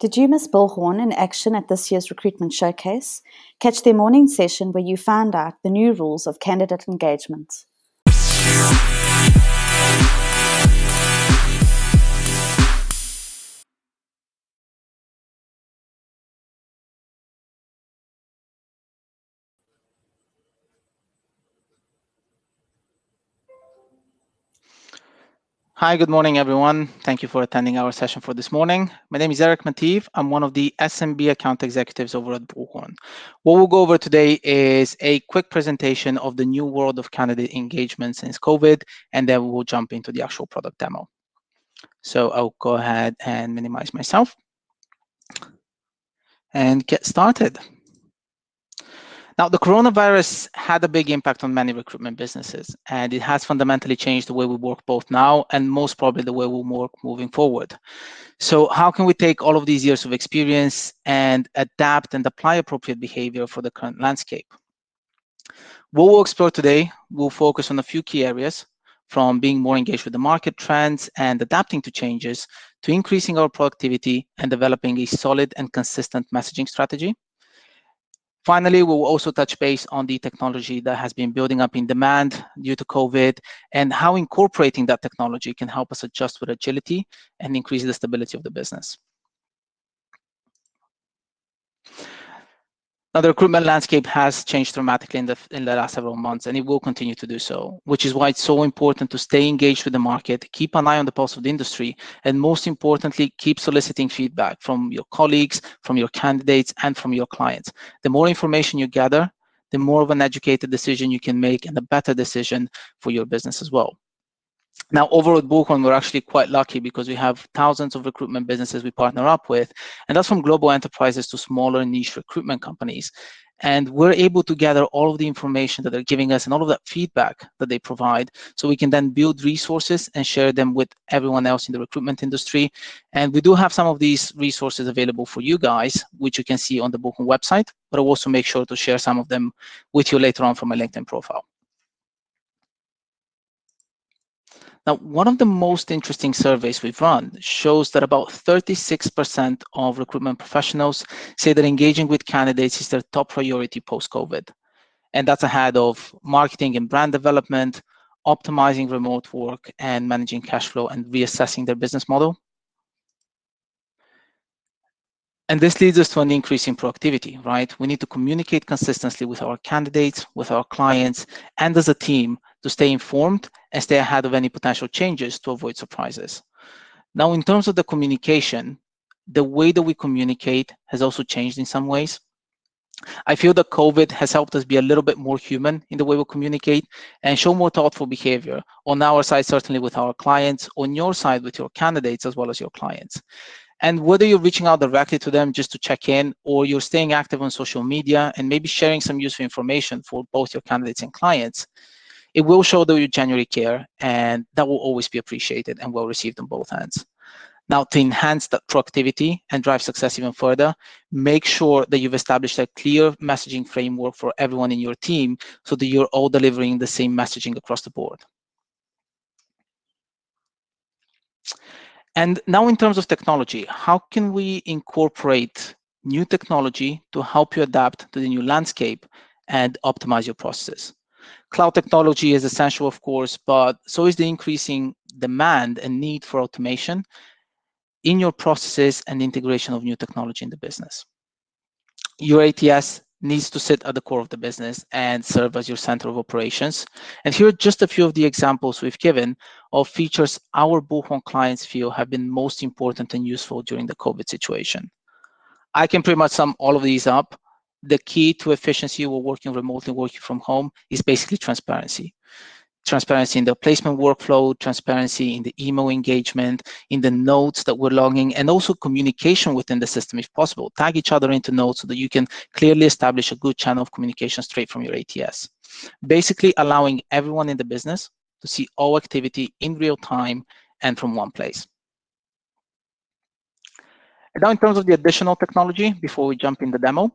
Did you miss Bullhorn in action at this year's recruitment showcase? Catch their morning session where you found out the new rules of candidate engagement. Hi, good morning, everyone. Thank you for attending our session for this morning. My name is Eric Mativ. I'm one of the SMB account executives over at Bullhorn. What we'll go over today is a quick presentation of the new world of candidate engagement since COVID, and then we'll jump into the actual product demo. So I'll go ahead and minimize myself and get started. Now, the coronavirus had a big impact on many recruitment businesses, and it has fundamentally changed the way we work both now and most probably the way we'll work moving forward. So how can we take all of these years of experience and adapt and apply appropriate behavior for the current landscape? What we'll explore today will focus on a few key areas, from being more engaged with the market trends and adapting to changes, to increasing our productivity and developing a solid and consistent messaging strategy. Finally, we will also touch base on the technology that has been building up in demand due to COVID and how incorporating that technology can help us adjust with agility and increase the stability of the business. Now, the recruitment landscape has changed dramatically in the, in the last several months, and it will continue to do so, which is why it's so important to stay engaged with the market, keep an eye on the pulse of the industry, and most importantly, keep soliciting feedback from your colleagues, from your candidates, and from your clients. The more information you gather, the more of an educated decision you can make and a better decision for your business as well. Now, over at Bullhorn, we're actually quite lucky because we have thousands of recruitment businesses we partner up with, and that's from global enterprises to smaller niche recruitment companies. And we're able to gather all of the information that they're giving us and all of that feedback that they provide so we can then build resources and share them with everyone else in the recruitment industry. And we do have some of these resources available for you guys, which you can see on the Bullhorn website, but I'll also make sure to share some of them with you later on from my LinkedIn profile. Now, one of the most interesting surveys we've run shows that about 36% of recruitment professionals say that engaging with candidates is their top priority post-COVID. And that's ahead of marketing and brand development, optimizing remote work, and managing cash flow and reassessing their business model. And this leads us to an increase in productivity, right? We need to communicate consistently with our candidates, with our clients, and as a team to stay informed and stay ahead of any potential changes to avoid surprises. Now, in terms of the communication, the way that we communicate has also changed in some ways. I feel that COVID has helped us be a little bit more human in the way we communicate and show more thoughtful behavior on our side, certainly with our clients, on your side with your candidates as well as your clients. And whether you're reaching out directly to them just to check in or you're staying active on social media and maybe sharing some useful information for both your candidates and clients, it will show that you genuinely care and that will always be appreciated and well received on both ends. Now, to enhance that productivity and drive success even further, make sure that you've established a clear messaging framework for everyone in your team so that you're all delivering the same messaging across the board. And now in terms of technology, how can we incorporate new technology to help you adapt to the new landscape and optimize your processes? Cloud technology is essential, of course, but so is the increasing demand and need for automation in your processes and integration of new technology in the business. Your ATS needs to sit at the core of the business and serve as your center of operations. And here are just a few of the examples we've given of features our Bullhorn clients feel have been most important and useful during the COVID situation. I can pretty much sum all of these up the key to efficiency while working remotely, working from home is basically transparency. Transparency in the placement workflow, transparency in the email engagement, in the notes that we're logging, and also communication within the system if possible. Tag each other into notes so that you can clearly establish a good channel of communication straight from your ATS. Basically allowing everyone in the business to see all activity in real time and from one place. Now in terms of the additional technology, before we jump in the demo,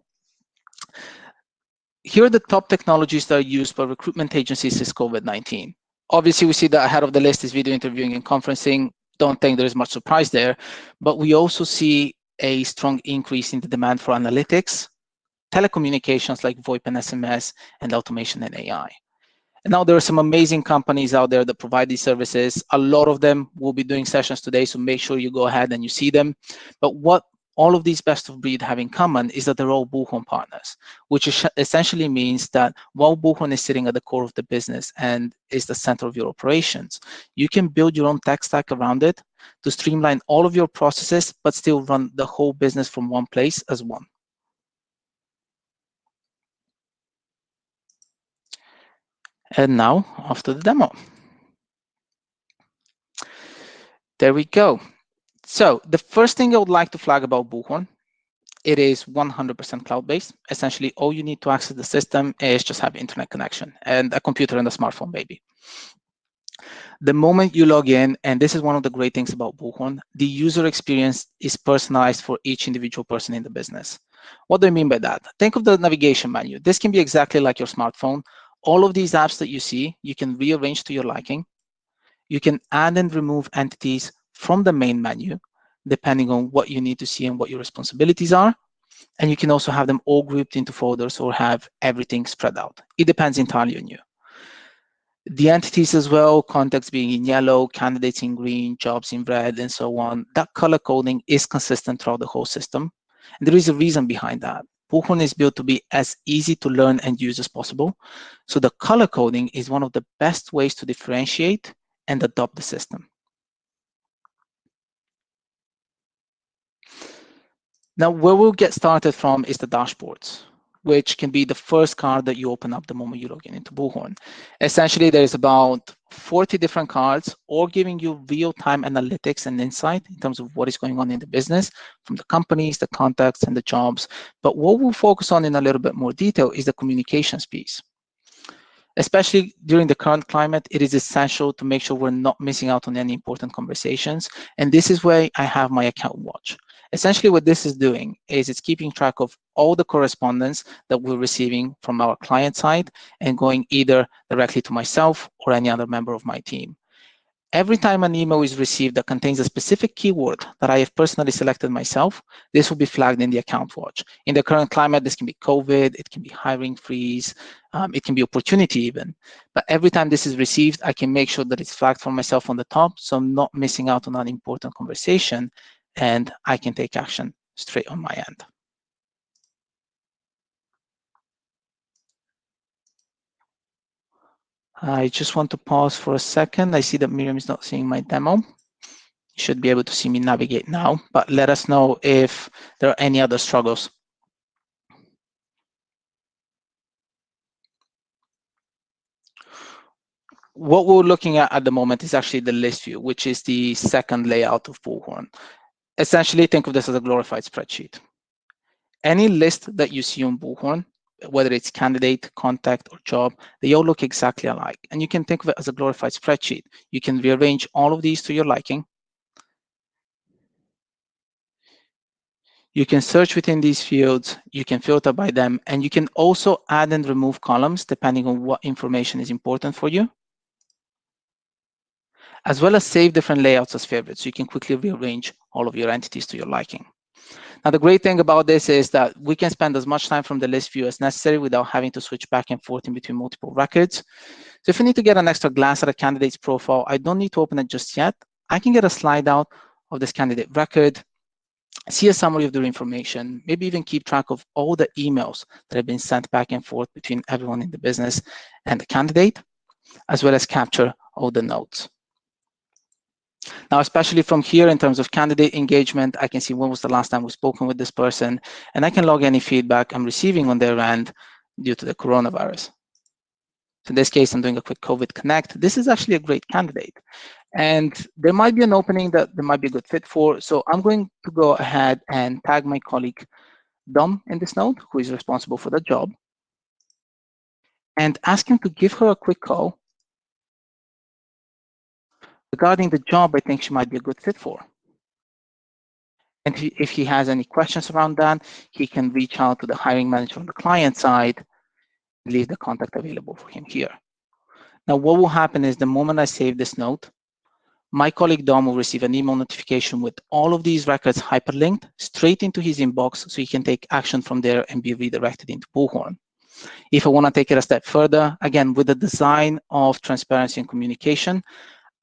here are the top technologies that are used by recruitment agencies since COVID-19. Obviously, we see that ahead of the list is video interviewing and conferencing. Don't think there's much surprise there, but we also see a strong increase in the demand for analytics, telecommunications like VoIP and SMS, and automation and AI. And now there are some amazing companies out there that provide these services. A lot of them will be doing sessions today, so make sure you go ahead and you see them. But what all of these best of breed have in common is that they're all Bullhorn partners, which essentially means that while Bullhorn is sitting at the core of the business and is the center of your operations, you can build your own tech stack around it to streamline all of your processes, but still run the whole business from one place as one. And now, after the demo. There we go. So the first thing I would like to flag about Bullhorn, it is 100% cloud-based. Essentially, all you need to access the system is just have internet connection and a computer and a smartphone, maybe. The moment you log in, and this is one of the great things about Bullhorn, the user experience is personalized for each individual person in the business. What do I mean by that? Think of the navigation menu. This can be exactly like your smartphone. All of these apps that you see, you can rearrange to your liking. You can add and remove entities from the main menu, depending on what you need to see and what your responsibilities are. And you can also have them all grouped into folders or have everything spread out. It depends entirely on you. The entities as well, contacts being in yellow, candidates in green, jobs in red, and so on. That color coding is consistent throughout the whole system. And there is a reason behind that. Bullhorn is built to be as easy to learn and use as possible. So the color coding is one of the best ways to differentiate and adopt the system. Now, where we'll get started from is the dashboards, which can be the first card that you open up the moment you log in into Bullhorn. Essentially, there's about 40 different cards, all giving you real-time analytics and insight in terms of what is going on in the business, from the companies, the contacts, and the jobs. But what we'll focus on in a little bit more detail is the communications piece. Especially during the current climate, it is essential to make sure we're not missing out on any important conversations. And this is where I have my account watch. Essentially, what this is doing is it's keeping track of all the correspondence that we're receiving from our client side and going either directly to myself or any other member of my team. Every time an email is received that contains a specific keyword that I have personally selected myself, this will be flagged in the account watch. In the current climate, this can be COVID, it can be hiring freeze, um, it can be opportunity even. But every time this is received, I can make sure that it's flagged for myself on the top, so I'm not missing out on an important conversation and I can take action straight on my end. I just want to pause for a second. I see that Miriam is not seeing my demo. You should be able to see me navigate now, but let us know if there are any other struggles. What we're looking at at the moment is actually the list view, which is the second layout of Bullhorn essentially think of this as a glorified spreadsheet. Any list that you see on Bullhorn, whether it's candidate, contact, or job, they all look exactly alike. And you can think of it as a glorified spreadsheet. You can rearrange all of these to your liking. You can search within these fields, you can filter by them, and you can also add and remove columns depending on what information is important for you as well as save different layouts as favorites. So you can quickly rearrange all of your entities to your liking. Now, the great thing about this is that we can spend as much time from the list view as necessary without having to switch back and forth in between multiple records. So if I need to get an extra glance at a candidate's profile, I don't need to open it just yet. I can get a slide out of this candidate record, see a summary of their information, maybe even keep track of all the emails that have been sent back and forth between everyone in the business and the candidate, as well as capture all the notes. Now, especially from here in terms of candidate engagement, I can see when was the last time we've spoken with this person, and I can log any feedback I'm receiving on their end due to the coronavirus. So in this case, I'm doing a quick COVID Connect. This is actually a great candidate. And there might be an opening that there might be a good fit for. So I'm going to go ahead and tag my colleague Dom in this note, who is responsible for the job, and ask him to give her a quick call regarding the job I think she might be a good fit for. And if he has any questions around that, he can reach out to the hiring manager on the client side, leave the contact available for him here. Now, what will happen is the moment I save this note, my colleague Dom will receive an email notification with all of these records hyperlinked straight into his inbox so he can take action from there and be redirected into Bullhorn. If I want to take it a step further, again, with the design of transparency and communication,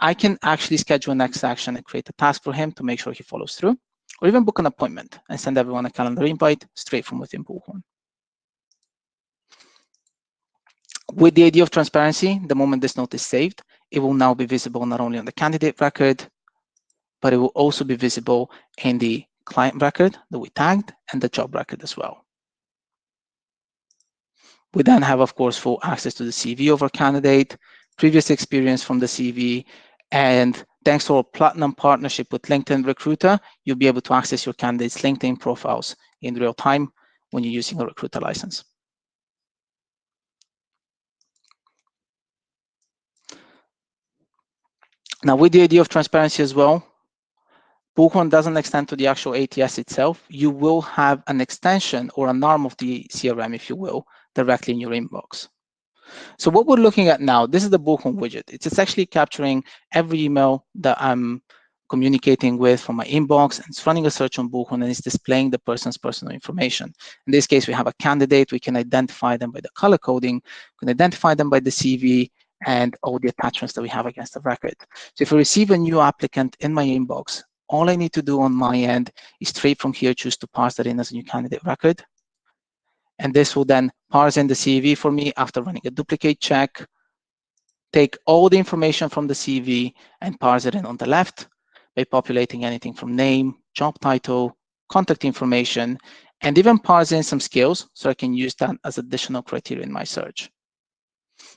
I can actually schedule a next action and create a task for him to make sure he follows through, or even book an appointment and send everyone a calendar invite straight from within Bullhorn. With the idea of transparency, the moment this note is saved, it will now be visible not only on the candidate record, but it will also be visible in the client record that we tagged and the job record as well. We then have, of course, full access to the CV of our candidate, previous experience from the CV, and thanks to our platinum partnership with LinkedIn Recruiter, you'll be able to access your candidate's LinkedIn profiles in real time when you're using a recruiter license. Now, with the idea of transparency as well, Bullhorn doesn't extend to the actual ATS itself. You will have an extension or an arm of the CRM, if you will, directly in your inbox. So what we're looking at now, this is the Bullhorn widget. It's actually capturing every email that I'm communicating with from my inbox and it's running a search on Bullhorn and it's displaying the person's personal information. In this case, we have a candidate. We can identify them by the color coding. We can identify them by the CV and all the attachments that we have against the record. So if I receive a new applicant in my inbox, all I need to do on my end is straight from here, choose to pass that in as a new candidate record. And this will then parse in the CV for me after running a duplicate check, take all the information from the CV and parse it in on the left by populating anything from name, job title, contact information, and even parse in some skills so I can use that as additional criteria in my search.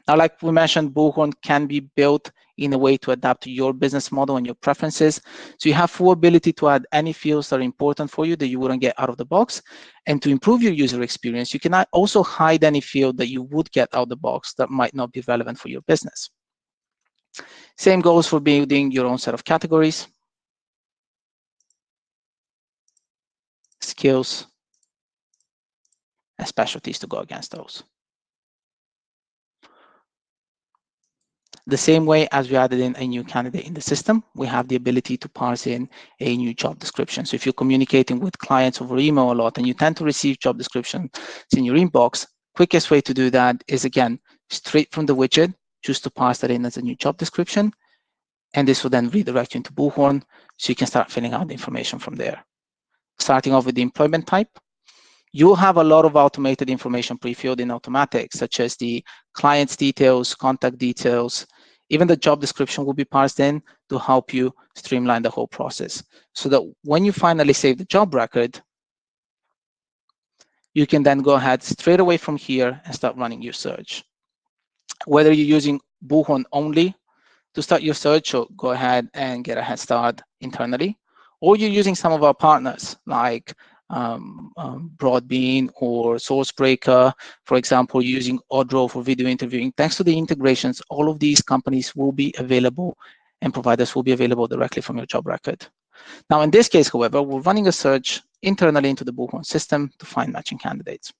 Now, like we mentioned, Bullhorn can be built in a way to adapt to your business model and your preferences. So you have full ability to add any fields that are important for you that you wouldn't get out of the box. And to improve your user experience, you can also hide any field that you would get out of the box that might not be relevant for your business. Same goes for building your own set of categories, skills, and specialties to go against those. The same way as we added in a new candidate in the system, we have the ability to parse in a new job description. So if you're communicating with clients over email a lot and you tend to receive job descriptions in your inbox, quickest way to do that is again, straight from the widget, just to pass that in as a new job description. And this will then redirect you into Bullhorn so you can start filling out the information from there. Starting off with the employment type, you'll have a lot of automated information pre-filled in automatic, such as the client's details, contact details, even the job description will be parsed in to help you streamline the whole process so that when you finally save the job record, you can then go ahead straight away from here and start running your search. Whether you're using Bullhorn only to start your search, or go ahead and get a head start internally, or you're using some of our partners like um, um, Broadbean or SourceBreaker, for example, using Odro for video interviewing. Thanks to the integrations, all of these companies will be available and providers will be available directly from your job record. Now, in this case, however, we're running a search internally into the Bullhorn system to find matching candidates.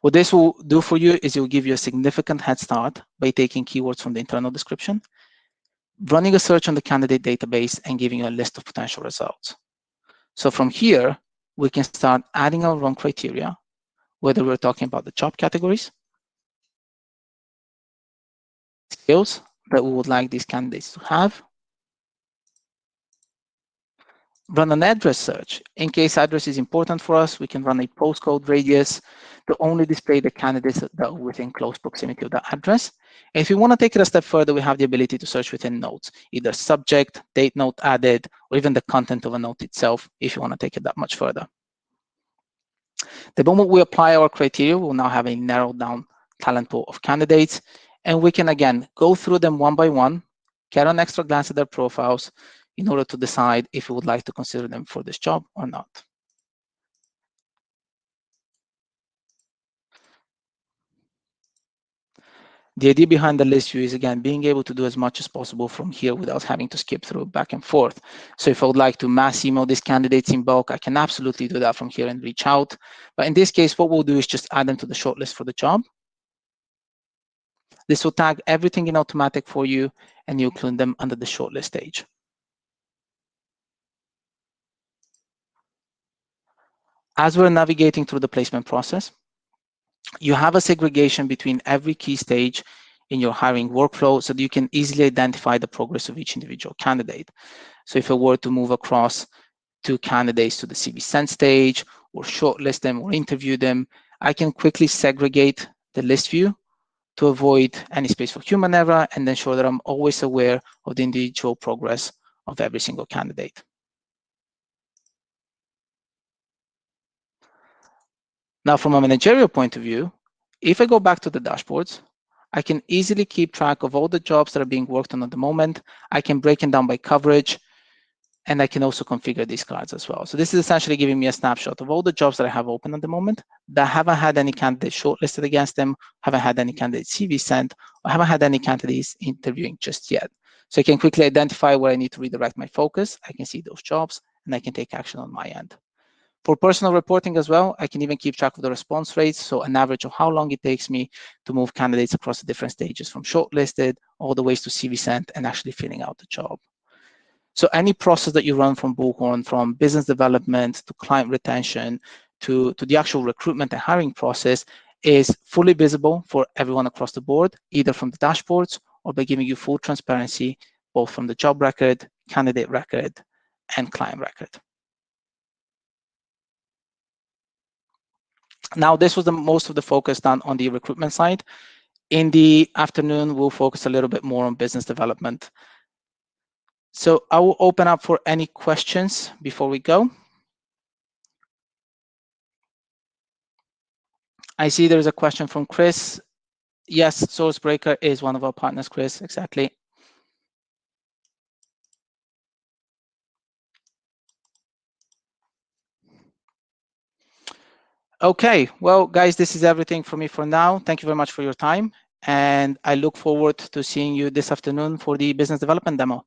What this will do for you is it will give you a significant head start by taking keywords from the internal description, running a search on the candidate database, and giving you a list of potential results. So from here, we can start adding our own criteria, whether we're talking about the job categories, skills that we would like these candidates to have, run an address search. In case address is important for us, we can run a postcode radius to only display the candidates that are within close proximity of the address. If you want to take it a step further, we have the ability to search within notes, either subject, date note added, or even the content of a note itself, if you want to take it that much further. The moment we apply our criteria, we'll now have a narrowed down talent pool of candidates, and we can again go through them one by one, get an extra glance at their profiles, in order to decide if we would like to consider them for this job or not. The idea behind the list view is again being able to do as much as possible from here without having to skip through back and forth. So if I would like to mass email these candidates in bulk, I can absolutely do that from here and reach out. But in this case, what we'll do is just add them to the shortlist for the job. This will tag everything in automatic for you and you'll clone them under the shortlist stage. As we're navigating through the placement process, you have a segregation between every key stage in your hiring workflow so that you can easily identify the progress of each individual candidate. So if I were to move across two candidates to the CV send stage or shortlist them or interview them, I can quickly segregate the list view to avoid any space for human error and ensure that I'm always aware of the individual progress of every single candidate. Now, from a managerial point of view, if I go back to the dashboards, I can easily keep track of all the jobs that are being worked on at the moment. I can break them down by coverage, and I can also configure these cards as well. So this is essentially giving me a snapshot of all the jobs that I have open at the moment that haven't had any candidates shortlisted against them, haven't had any candidate CV sent, or haven't had any candidates interviewing just yet. So I can quickly identify where I need to redirect my focus. I can see those jobs, and I can take action on my end. For personal reporting as well, I can even keep track of the response rates, so an average of how long it takes me to move candidates across the different stages from shortlisted all the ways to CV sent and actually filling out the job. So any process that you run from Bullhorn, from business development to client retention to, to the actual recruitment and hiring process is fully visible for everyone across the board, either from the dashboards or by giving you full transparency, both from the job record, candidate record, and client record. Now, this was the most of the focus done on the recruitment side. In the afternoon, we'll focus a little bit more on business development. So I will open up for any questions before we go. I see there's a question from Chris. Yes, Sourcebreaker is one of our partners, Chris, exactly. Okay, well, guys, this is everything for me for now. Thank you very much for your time. And I look forward to seeing you this afternoon for the business development demo.